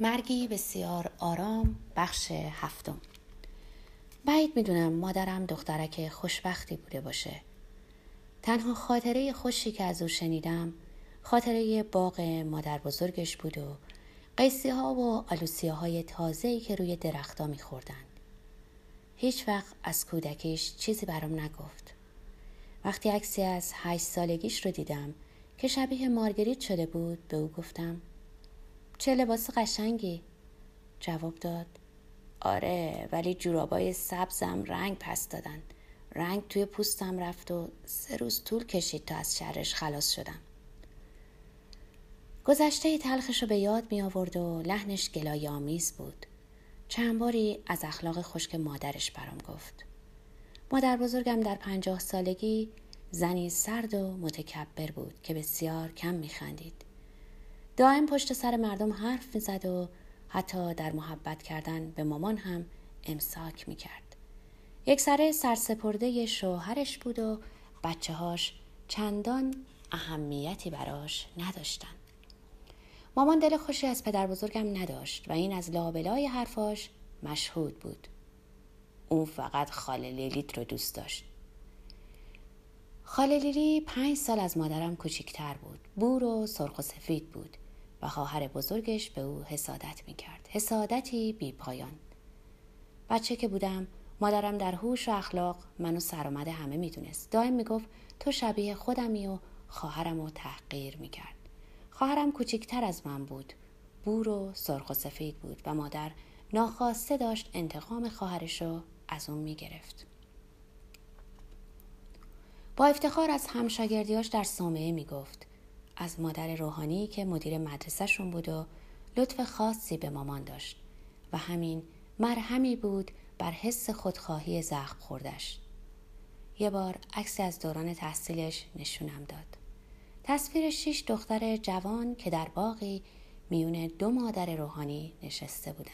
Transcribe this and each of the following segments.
مرگی بسیار آرام بخش هفتم. بعید می‌دونم مادرم دخترک خوشبختی بوده باشه. تنها خاطره خوشی که از او شنیدم خاطره باغ مادر بزرگش بود و قیسی ها و آلوسیه های تازه‌ای که روی درختها میخوردن هیچ وقت از کودکیش چیزی برام نگفت. وقتی عکسی از هشت سالگیش رو دیدم که شبیه مارگریت شده بود به او گفتم چه لباس قشنگی؟ جواب داد. آره ولی جورابای سبزم رنگ پس دادن. رنگ توی پوستم رفت و سه روز طول کشید تا از شرش خلاص شدم. گذشته تلخش رو به یاد می آورد و لحنش گلای آمیز بود. چند باری از اخلاق خشک مادرش برام گفت. مادر بزرگم در پنجاه سالگی زنی سرد و متکبر بود که بسیار کم می خندید. دائم پشت سر مردم حرف می‌زد و حتی در محبت کردن به مامان هم امساک می کرد. یک سره سرسپرده شوهرش بود و بچه هاش چندان اهمیتی براش نداشتن. مامان دل خوشی از پدر بزرگم نداشت و این از لابلای حرفاش مشهود بود. اون فقط خاله لیلیت رو دوست داشت. خاله لیلی پنج سال از مادرم کوچیکتر بود. بور و سرخ و سفید بود. و خواهر بزرگش به او حسادت می کرد. حسادتی بی پایان. بچه که بودم مادرم در هوش و اخلاق منو سرآمد همه می‌دونست. دائم می‌گفت تو شبیه خودمی و خواهرم رو تحقیر می‌کرد. خواهرم کوچیکتر از من بود. بور و سرخ و سفید بود و مادر ناخواسته داشت انتقام خواهرش رو از اون می‌گرفت. با افتخار از همشاگردیاش در صومعه می‌گفت از مادر روحانی که مدیر مدرسهشون بود و لطف خاصی به مامان داشت و همین مرهمی بود بر حس خودخواهی زخم خوردش. یه بار عکسی از دوران تحصیلش نشونم داد. تصویر شش دختر جوان که در باقی میون دو مادر روحانی نشسته بودن.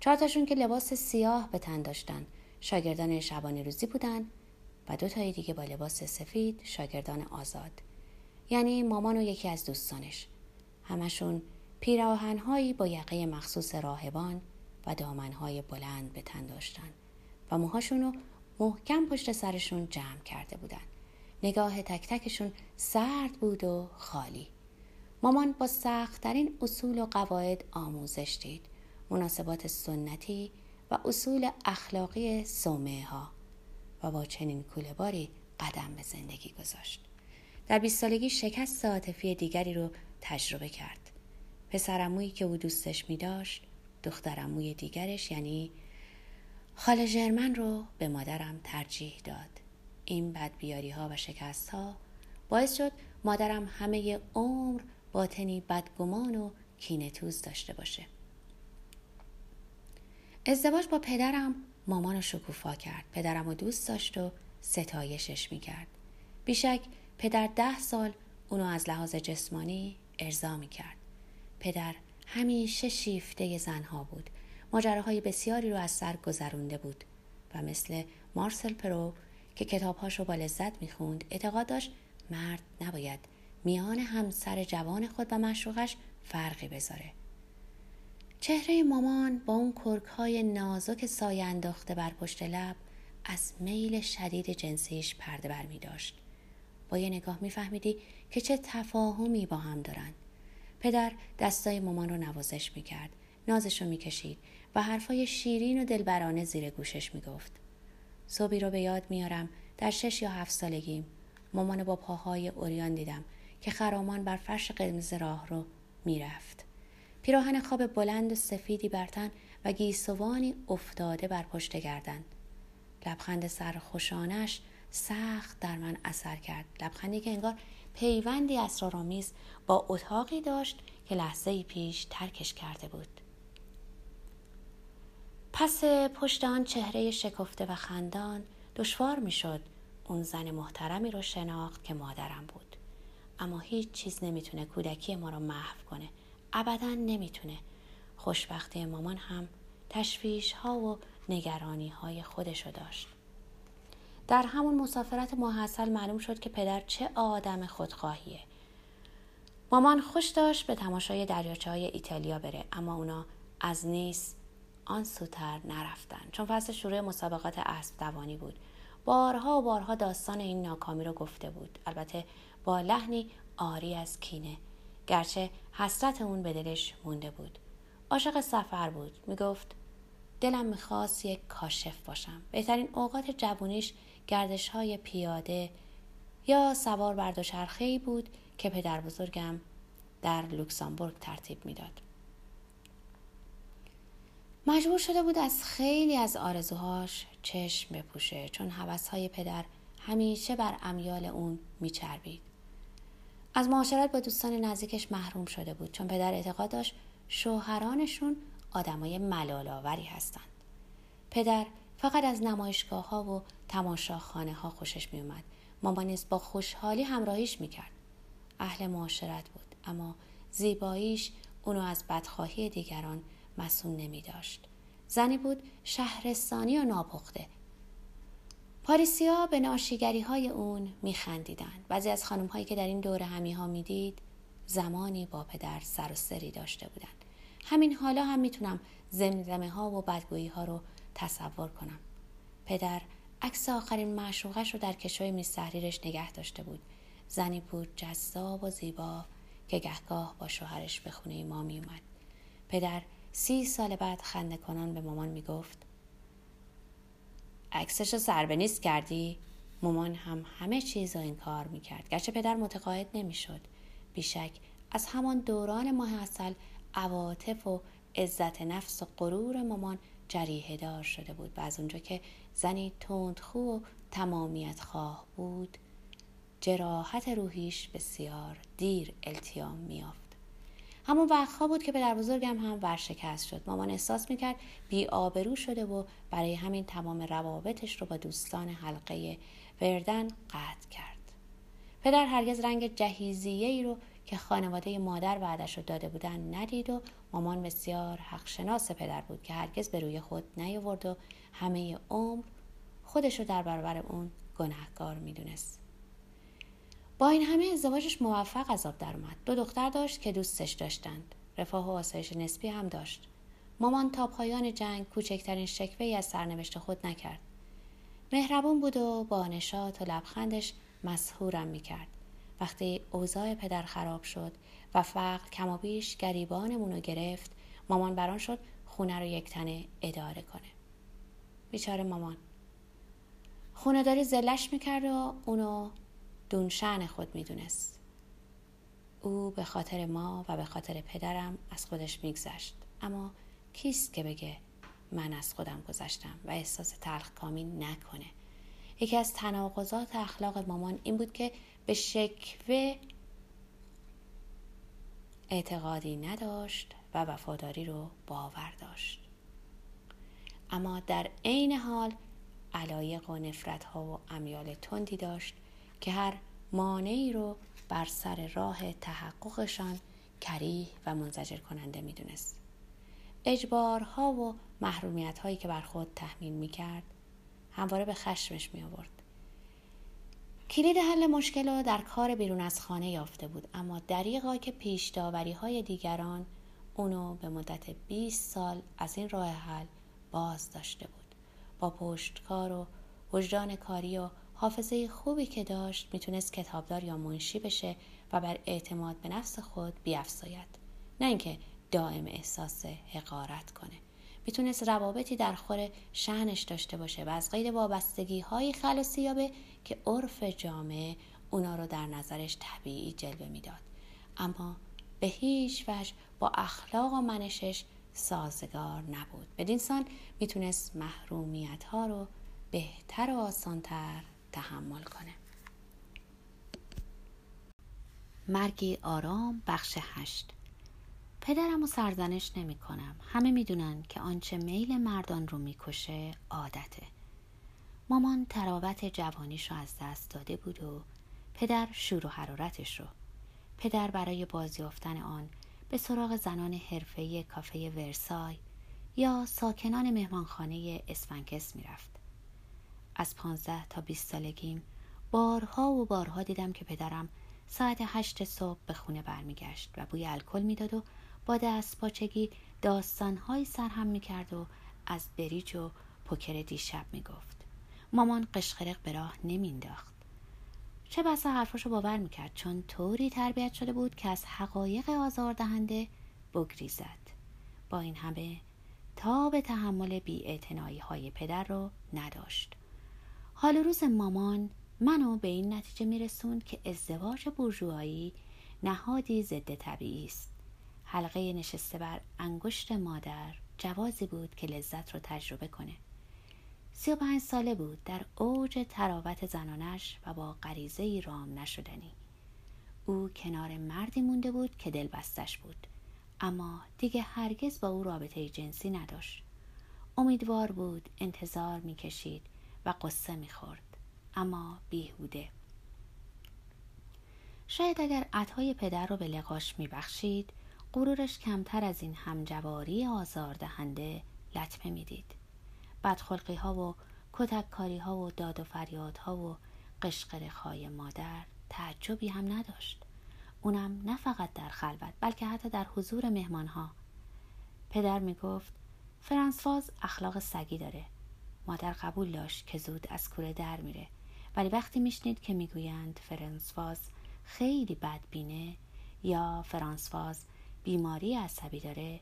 چهارتاشون که لباس سیاه به تن داشتن شاگردان شبانه روزی بودن و دو تای دیگه با لباس سفید شاگردان آزاد. یعنی مامان و یکی از دوستانش. همشون پیراهنهایی با یقه مخصوص راهبان و دامنهای بلند به تن داشتن و موهاشون رو محکم پشت سرشون جمع کرده بودن. نگاه تک تکشون سرد بود و خالی. مامان با سختترین اصول و قواعد آموزش دید. مناسبات سنتی و اصول اخلاقی سومه ها و با چنین کوله باری قدم به زندگی گذاشت. در بیست سالگی شکست عاطفی دیگری رو تجربه کرد. پسرمویی که او دوستش می داشت دخترموی دیگرش یعنی خاله ژرمن رو به مادرم ترجیح داد. این بدبیاری ها و شکست ها باعث شد مادرم همه عمر باطنی بدگمان و کینتوز داشته باشه. ازدواج با پدرم مامان رو شکوفا کرد. پدرم رو دوست داشت و ستایشش می‌کرد. بیشک پدر ده سال اونو از لحاظ جسمانی ارضا می کرد. پدر همیشه شیفته زنها بود. ماجراهای بسیاری رو از سر گذرونده بود و مثل مارسل پرو که کتابهاش رو با لذت می‌خوند اعتقاد داشت مرد نباید میان همسر جوان خود و مشروقش فرقی بذاره. چهره مامان با اون کرک های نازک سایه انداخته بر پشت لب از میل شدید جنسیش پرده بر می داشت. با یه نگاه میفهمیدی که چه تفاهمی با هم دارن. پدر دستای مامان رو نوازش می‌کرد نازش رو می‌کشید و حرفای شیرین و دلبرانه زیر گوشش می‌گفت. صبحی رو به یاد میارم در شش یا هفت سالگیم. مامان با پاهای اوریان دیدم که خرامان بر فرش قرمز راه رو می‌رفت. پیراهن خواب بلند و سفیدی برتن و گیسوانی افتاده بر پشت گردن. لبخند سرخوشانش سخت در من اثر کرد. لبخندی که انگار پیوندی اسرارآمیز با اتاقی داشت که لحظه پیش ترکش کرده بود. پس پشت آن چهره شکفته و خندان دشوار می‌شد. اون زن محترمی رو شناخت که مادرم بود. اما هیچ چیز نمی‌تونه کودکی ما رو محو کنه. ابدا نمی‌تونه. خوشبختی مامان هم تشویش ها و نگرانی های خودشو داشت. در همون مسافرت محصل معلوم شد که پدر چه آدم خودخواهیه. مامان خوش داشت به تماشای دریاچه های ایتالیا بره اما اونا از نیس آن سوتر نرفتن. چون فصل شروع مسابقات اسب دوانی بود. بارها و بارها داستان این ناکامی رو گفته بود. البته با لحنی آری از کینه. گرچه حسرت اون به دلش مونده بود. عاشق سفر بود. می‌گفت دلم می‌خواست یک کاشف باشم. بهترین اوقات جوونیش گردش های پیاده یا سوار بر دوچرخه بود که پدر بزرگم در لوکسامبورگ ترتیب می‌داد. مجبور شده بود از خیلی از آرزوهاش چشم بپوشه چون حوثهای پدر همیشه بر امیال اون میچربید. از معاشرت با دوستان نزدیکش محروم شده بود چون پدر اعتقاد داشت شوهرانشون آدمای ملالاوری هستند. پدر فقط از نمایشگاه ها و تماشاخانه ها خوشش می اومد. مامان با خوشحالی همراهیش می‌کرد. اهل معاشرت بود اما زیباییش اونو از بدخواهی دیگران مسون نمی داشت. زنی بود شهرستانی و ناپخته. پاریسیا به ناشیگری های اون می خندیدن. بعضی از خانم هایی که در این دور همی ها می دید زمانی با پدر سر و سری داشته بودن. همین حالا هم می‌تونم زمزمه ها و بدگویی ها رو تصور کنم. پدر عکس آخرین معشوقش رو در کشوی میز نگه داشته بود زنی بود جذاب و زیبا که گهگاه با شوهرش به خونه ما می اومد. پدر سی سال بعد خنده کنان به مامان می گفت عکسش رو سربه نیست کردی؟ مامان هم همه چیز رو این کار می کرد. گرچه پدر متقاعد نمی شد. بیشک از همان دوران ماه اصل عواطف و عزت نفس و غرور مامان جریه دار شده بود. و از اونجا که زنی تندخو و تمامیت خواه بود جراحت روحیش بسیار دیر التیام میافت همون وقتها بود که پدر بزرگم هم ورشکست شد. مامان احساس می‌کرد بی آبرو شده و برای همین تمام روابطش رو با دوستان حلقه وردن قطع کرد. پدر هرگز رنگ جهیزیه ای رو که خانواده مادر وعدش رو داده بودن ندید و مامان بسیار حقشناس پدر بود که هرگز به روی خود نیاورد و همه عمر خودش رو در برابر اون گناهکار می‌دونست. با این همه ازدواجش موفق از آب در اومد. دو دختر داشت که دوستش داشتند. رفاه و آسایش نسبی هم داشت. مامان تا پایان جنگ کوچکترین شکوه ای از سرنوشت خود نکرد. مهربون بود و با نشاط و لبخندش مسهورم می‌کرد. وقتی اوضاع پدر خراب شد و فقر کمابیش گریبانمون رو گرفت مامان بران شد خونه رو یک تنه اداره کنه. بیچاره مامان. خونه داری زلش می‌کرد و اونو دونشن خود می‌دونست. او به خاطر ما و به خاطر پدرم از خودش میگذشت. اما کیست که بگه من از خودم گذشتم و احساس تلخ کامی نکنه. یکی از تناقضات اخلاق مامان این بود که به شکوه اعتقادی نداشت و وفاداری رو باور داشت اما در عین حال علایق و نفرت ها و امیال تندی داشت که هر مانعی رو بر سر راه تحققشان کریه و منزجر کننده می‌دونست اجبارها و محرومیت هایی که بر خود تحمیل می کرد همواره به خشمش می آورد. کلید حل مشکل رو در کار بیرون از خانه یافته بود اما دریقا که پیش داوری های دیگران اونو به مدت 20 سال از این راه حل باز داشته بود. با پشتکار و وجدان کاری و حافظه خوبی که داشت می‌تونست کتابدار یا منشی بشه و بر اعتماد به نفس خود بیافزاید. نه اینکه دائم احساس حقارت کنه. می‌تونست روابطی در خور شهنش داشته باشه و از غیر وابستگی های خلاصی یابه که عرف جامعه اونا رو در نظرش طبیعی جلوه می‌داد. اما به هیچ وجه با اخلاق و منشش سازگار نبود. بدینسان می‌تونست محرومیت ها رو بهتر و آسانتر تحمل کنه. مرگی آرام بخش هشت. پدرم و سرزنش نمی کنم همه می‌دونن که آنچه میل مردان رو می‌کشه عادته. مامان تراوت جوانیش رو از دست داده بود و پدر شور و حرارتش رو. پدر برای بازیافتن آن به سراغ زنان حرفه‌ای کافه ورسای یا ساکنان مهمانخانه اسفنکس می‌رفت. از پانزده تا بیست سالگیم بارها و بارها دیدم که پدرم ساعت هشت صبح به خونه برمیگشت و بوی الکل می‌داد و با دست پاچگی داستانهایی سرهم می‌کرد و از بریج و پوکر دیشب می‌گفت. مامان قشقرق به راه نمینداخت چه بسا حرفاشو باور می‌کرد. چون طوری تربیت شده بود که از حقایق آزاردهنده بگریزد. با این همه تا به تحمل بی های پدر رو نداشت. حال روز مامان منو به این نتیجه میرسوند که ازدواج برجوهایی نهادی ضد طبیعی است. حلقه نشسته بر انگشت مادر جوازی بود که لذت رو تجربه کنه. سی و پنج ساله بود در اوج تراوت زنانش و با غریزه رام نشدنی. او کنار مردی مونده بود که دل بستش بود اما دیگه هرگز با او رابطه جنسی نداشت. امیدوار بود انتظار می‌کشید و قصه می‌خورد اما بیهوده. شاید اگر عطای پدر رو به لقاش میبخشید غرورش کمتر از این همجواری آزاردهنده لطمه می‌دید. بدخلقی ها و کتککاری ها و داد و فریاد ها و قشقرق های مادر تعجبی هم نداشت. اونم نه فقط در خلوت بلکه حتی در حضور مهمان ها پدر می گفت فرانسواز اخلاق سگی داره. مادر قبول داشت که زود از کوره در میره. ولی وقتی میشنید که می‌گویند فرانسواز خیلی بدبینه یا فرانسواز بیماری عصبی داره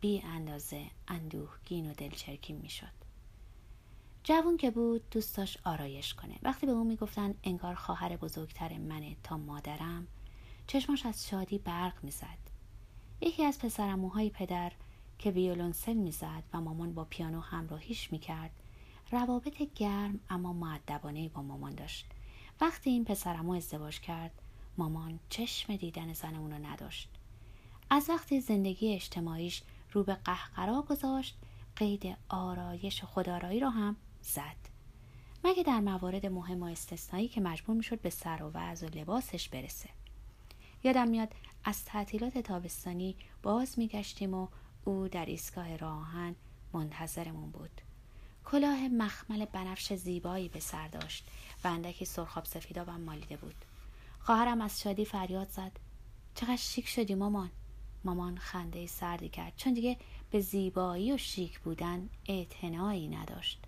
بی اندازه اندوهگین و دلچرکین می‌شد. جوون که بود دوست داشت آرایش کنه. وقتی به اون می‌گفتن انگار خواهر بزرگتر منه تا مادرم چشماش از شادی برق می‌زد. یکی از پسرموهای پدر که ویولونسل می‌زد و مامان با پیانو همراهیش می‌کرد روابط گرم اما معدبانه با مامان داشت. وقتی این پسرمو ازدواج کرد مامان چشم دیدن زن اونو نداشت. از وقتی زندگی اجتماعیش رو به قهقرا گذاشت قید آرایش و خودآرایی رو هم زد. مگه در موارد مهم و استثنایی که مجبور می‌شد به سر و وضع و لباسش برسه. یادم میاد از تعطیلات تابستانی باز میگشتیم و او در ایستگاه راهن منتظرمون بود. کلاه مخمل بنفش زیبایی به سر داشت و اندکی سرخاب سفیدابم مالیده بود. خواهرم از شادی فریاد زد. چقدر شیک شدی مامان. مامان خنده سردی کرد. چون دیگه به زیبایی و شیک بودن اعتنایی نداشت.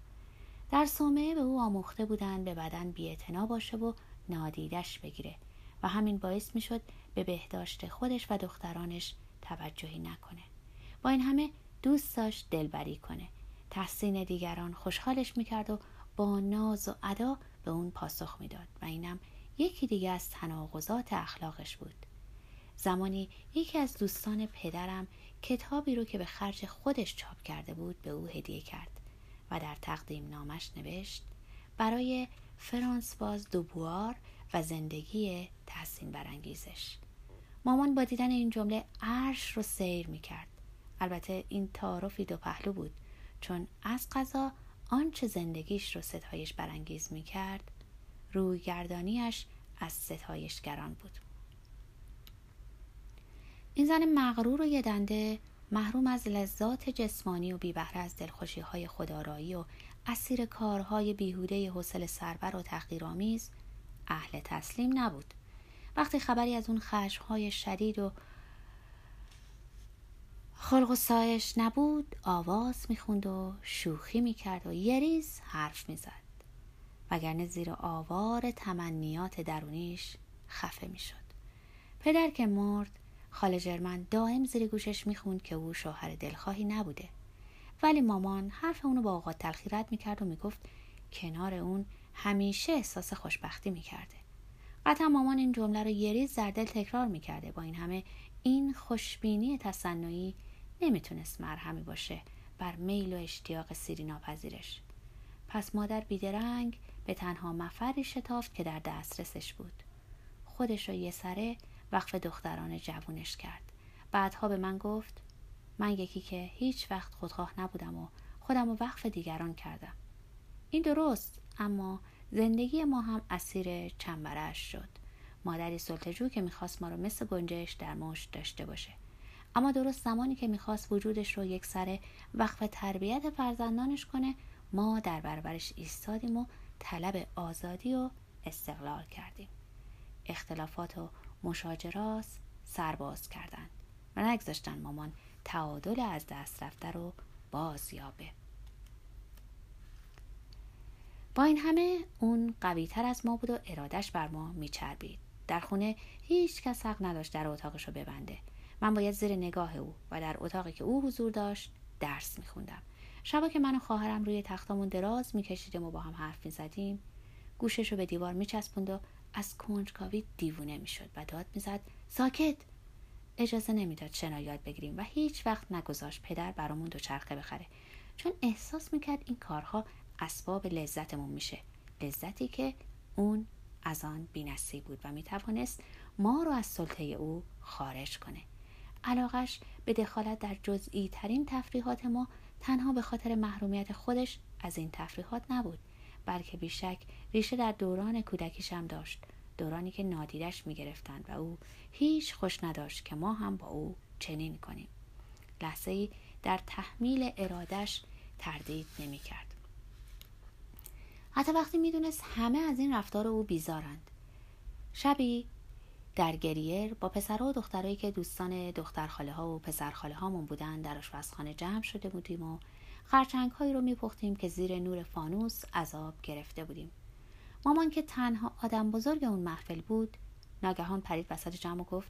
در صومعه به او آموخته بودند به بدن بیاعتنا باشه و نادیدش بگیره و همین باعث می‌شد به بهداشت خودش و دخترانش توجهی نکنه. با این همه دوست داشت دلبری کنه. تحسین دیگران خوشحالش می‌کرد و با ناز و ادا به اون پاسخ می‌داد و اینم یکی دیگه از تناقضات اخلاقش بود. زمانی یکی از دوستان پدرم کتابی رو که به خرج خودش چاپ کرده بود به او هدیه کرد و در تقدیم نامش نوشت برای فرانس باز دوبوار و زندگی تحسین برانگیزش. مامان با دیدن این جمله عرش رو سیر می کرد البته این تعارفی دو پهلو بود چون از قضا آنچه زندگیش رو ستایش برانگیز می کرد روی گردانیش از ستایشگران بود. این زن مغرور و یه دنده محروم از لذات جسمانی و بیبهره از دلخوشی های خدارایی و اسیر کارهای بیهوده حوصله سربر و تحقیرآمیز اهل تسلیم نبود. وقتی خبری از اون خشمهای شدید و خلق و سایش نبود آواز می‌خوند و شوخی می‌کرد و یریز حرف می‌زد. وگرنه زیر آوار تمنیات درونیش خفه می‌شد. پدر که مرد خاله جرمن دائم زیر گوشش می‌خوند که او شوهر دلخواهی نبوده. ولی مامان حرف اونو با اوقات تلخی رد می‌کرد و می‌گفت کنار اون همیشه احساس خوشبختی می‌کرده. قطعا مامان این جمله رو یه ریز در دل تکرار می‌کرده با این همه این خوشبینی تصنعی نمی‌تونست مرهمی باشه بر میل و اشتیاق سیری ناپذیرش پس مادر بیدرنگ به تنها مفری شتافت که در دسترسش بود. خودش رو یه سره وقف دختران جوونش کرد. بعدها به من گفت من یکی که هیچ وقت خودخواه نبودم و خودم رو وقف دیگران کردم. این درست اما زندگی ما هم اسیر چنبرش شد. مادری سلطجو که می‌خواست ما رو مثل گنجش در مشت داشته باشه. اما درست زمانی که می‌خواست وجودش رو یک سره وقف تربیت فرزندانش کنه ما در برابرش ایستادیم و طلب آزادی و استقلال کردیم. اختلافات و مشاجرات سرباز کردند و نگذاشتن مامان تعادل از دست رفته رو باز یابه با این همه اون قوی تر از ما بود و ارادش بر ما میچربید. در خونه هیچ کس حق نداشت در اتاقش رو ببنده. من باید زیر نگاه او و در اتاقی که او حضور داشت درس میخوندم. شبا که من و خواهرم روی تختامون دراز میکشیدیم و با هم حرف می‌زدیم گوشش رو به دیوار میچسبوند و از کنجکاوی دیوونه می‌شد و داد می‌زد ساکت! اجازه نمی‌داد شنا یاد بگیریم و هیچ وقت نگذاشت پدر برامون دوچرخه بخره. چون احساس می‌کرد این کارها اسباب لذتمون میشه لذتی که اون از آن بینصیب بود و می‌توانست ما رو از سلطه او خارج کنه. علاقش به دخالت در جزئی ترین تفریحات ما تنها به خاطر محرومیت خودش از این تفریحات نبود. بلکه بیشک ریشه در دوران کودکیشم داشت. دورانی که نادیدش می‌گرفتند و او هیچ خوش نداشت که ما هم با او چنین کنیم. لحظه ای در تحمیل ارادش تردید نمی کرد. حتی وقتی می‌دونست همه از این رفتار او بیزارند. شبی در گریر با پسرها و دخترایی که دوستان دختر خاله ها و پسر خاله هامون بودن در آشپزخانه جمع شده بودیم و خرچنگ هایی رو میپختیم که زیر نور فانوس عذاب گرفته بودیم. مامان که تنها آدم بزرگ اون محفل بود ناگهان پرید وسط جمع و گفت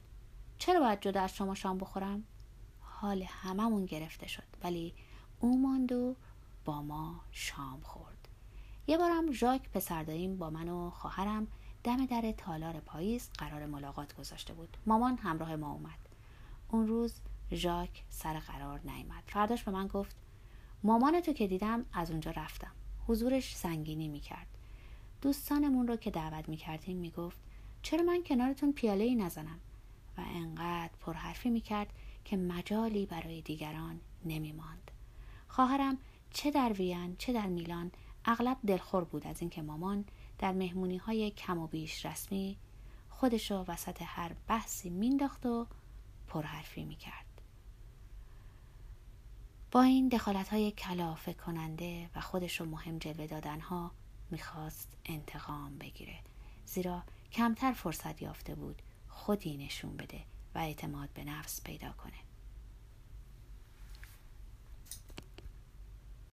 چرا باید جدا از شما شام بخورم؟ حال هممون گرفته شد ولی او ماند و با ما شام خورد. یه بارم ژاک پسرداییم با من و خواهرم دم در تالار پاییز قرار ملاقات گذاشته بود. مامان همراه ما اومد. اون روز ژاک سر قرار نیامد. فرداش به من گفت مامان تو که دیدم از اونجا رفتم. حضورش سنگینی می‌کرد. دوستانمون رو که دعوت می‌کردیم می‌گفت چرا من کنارتون پیاله ای نزنم؟ و انقدر پرحرفی می‌کرد که مجالی برای دیگران نمیماند. خواهرم چه در وین چه در میلان اغلب دلخور بود از اینکه مامان در مهمونی های کم و بیش رسمی خودشو وسط هر بحثی مینداخت و پرحرفی می‌کرد. با این دخالت های کلافه کننده و خودش رو مهم جلوه دادن ها می‌خواست انتقام بگیره. زیرا کمتر فرصت یافته بود خودی نشون بده و اعتماد به نفس پیدا کنه.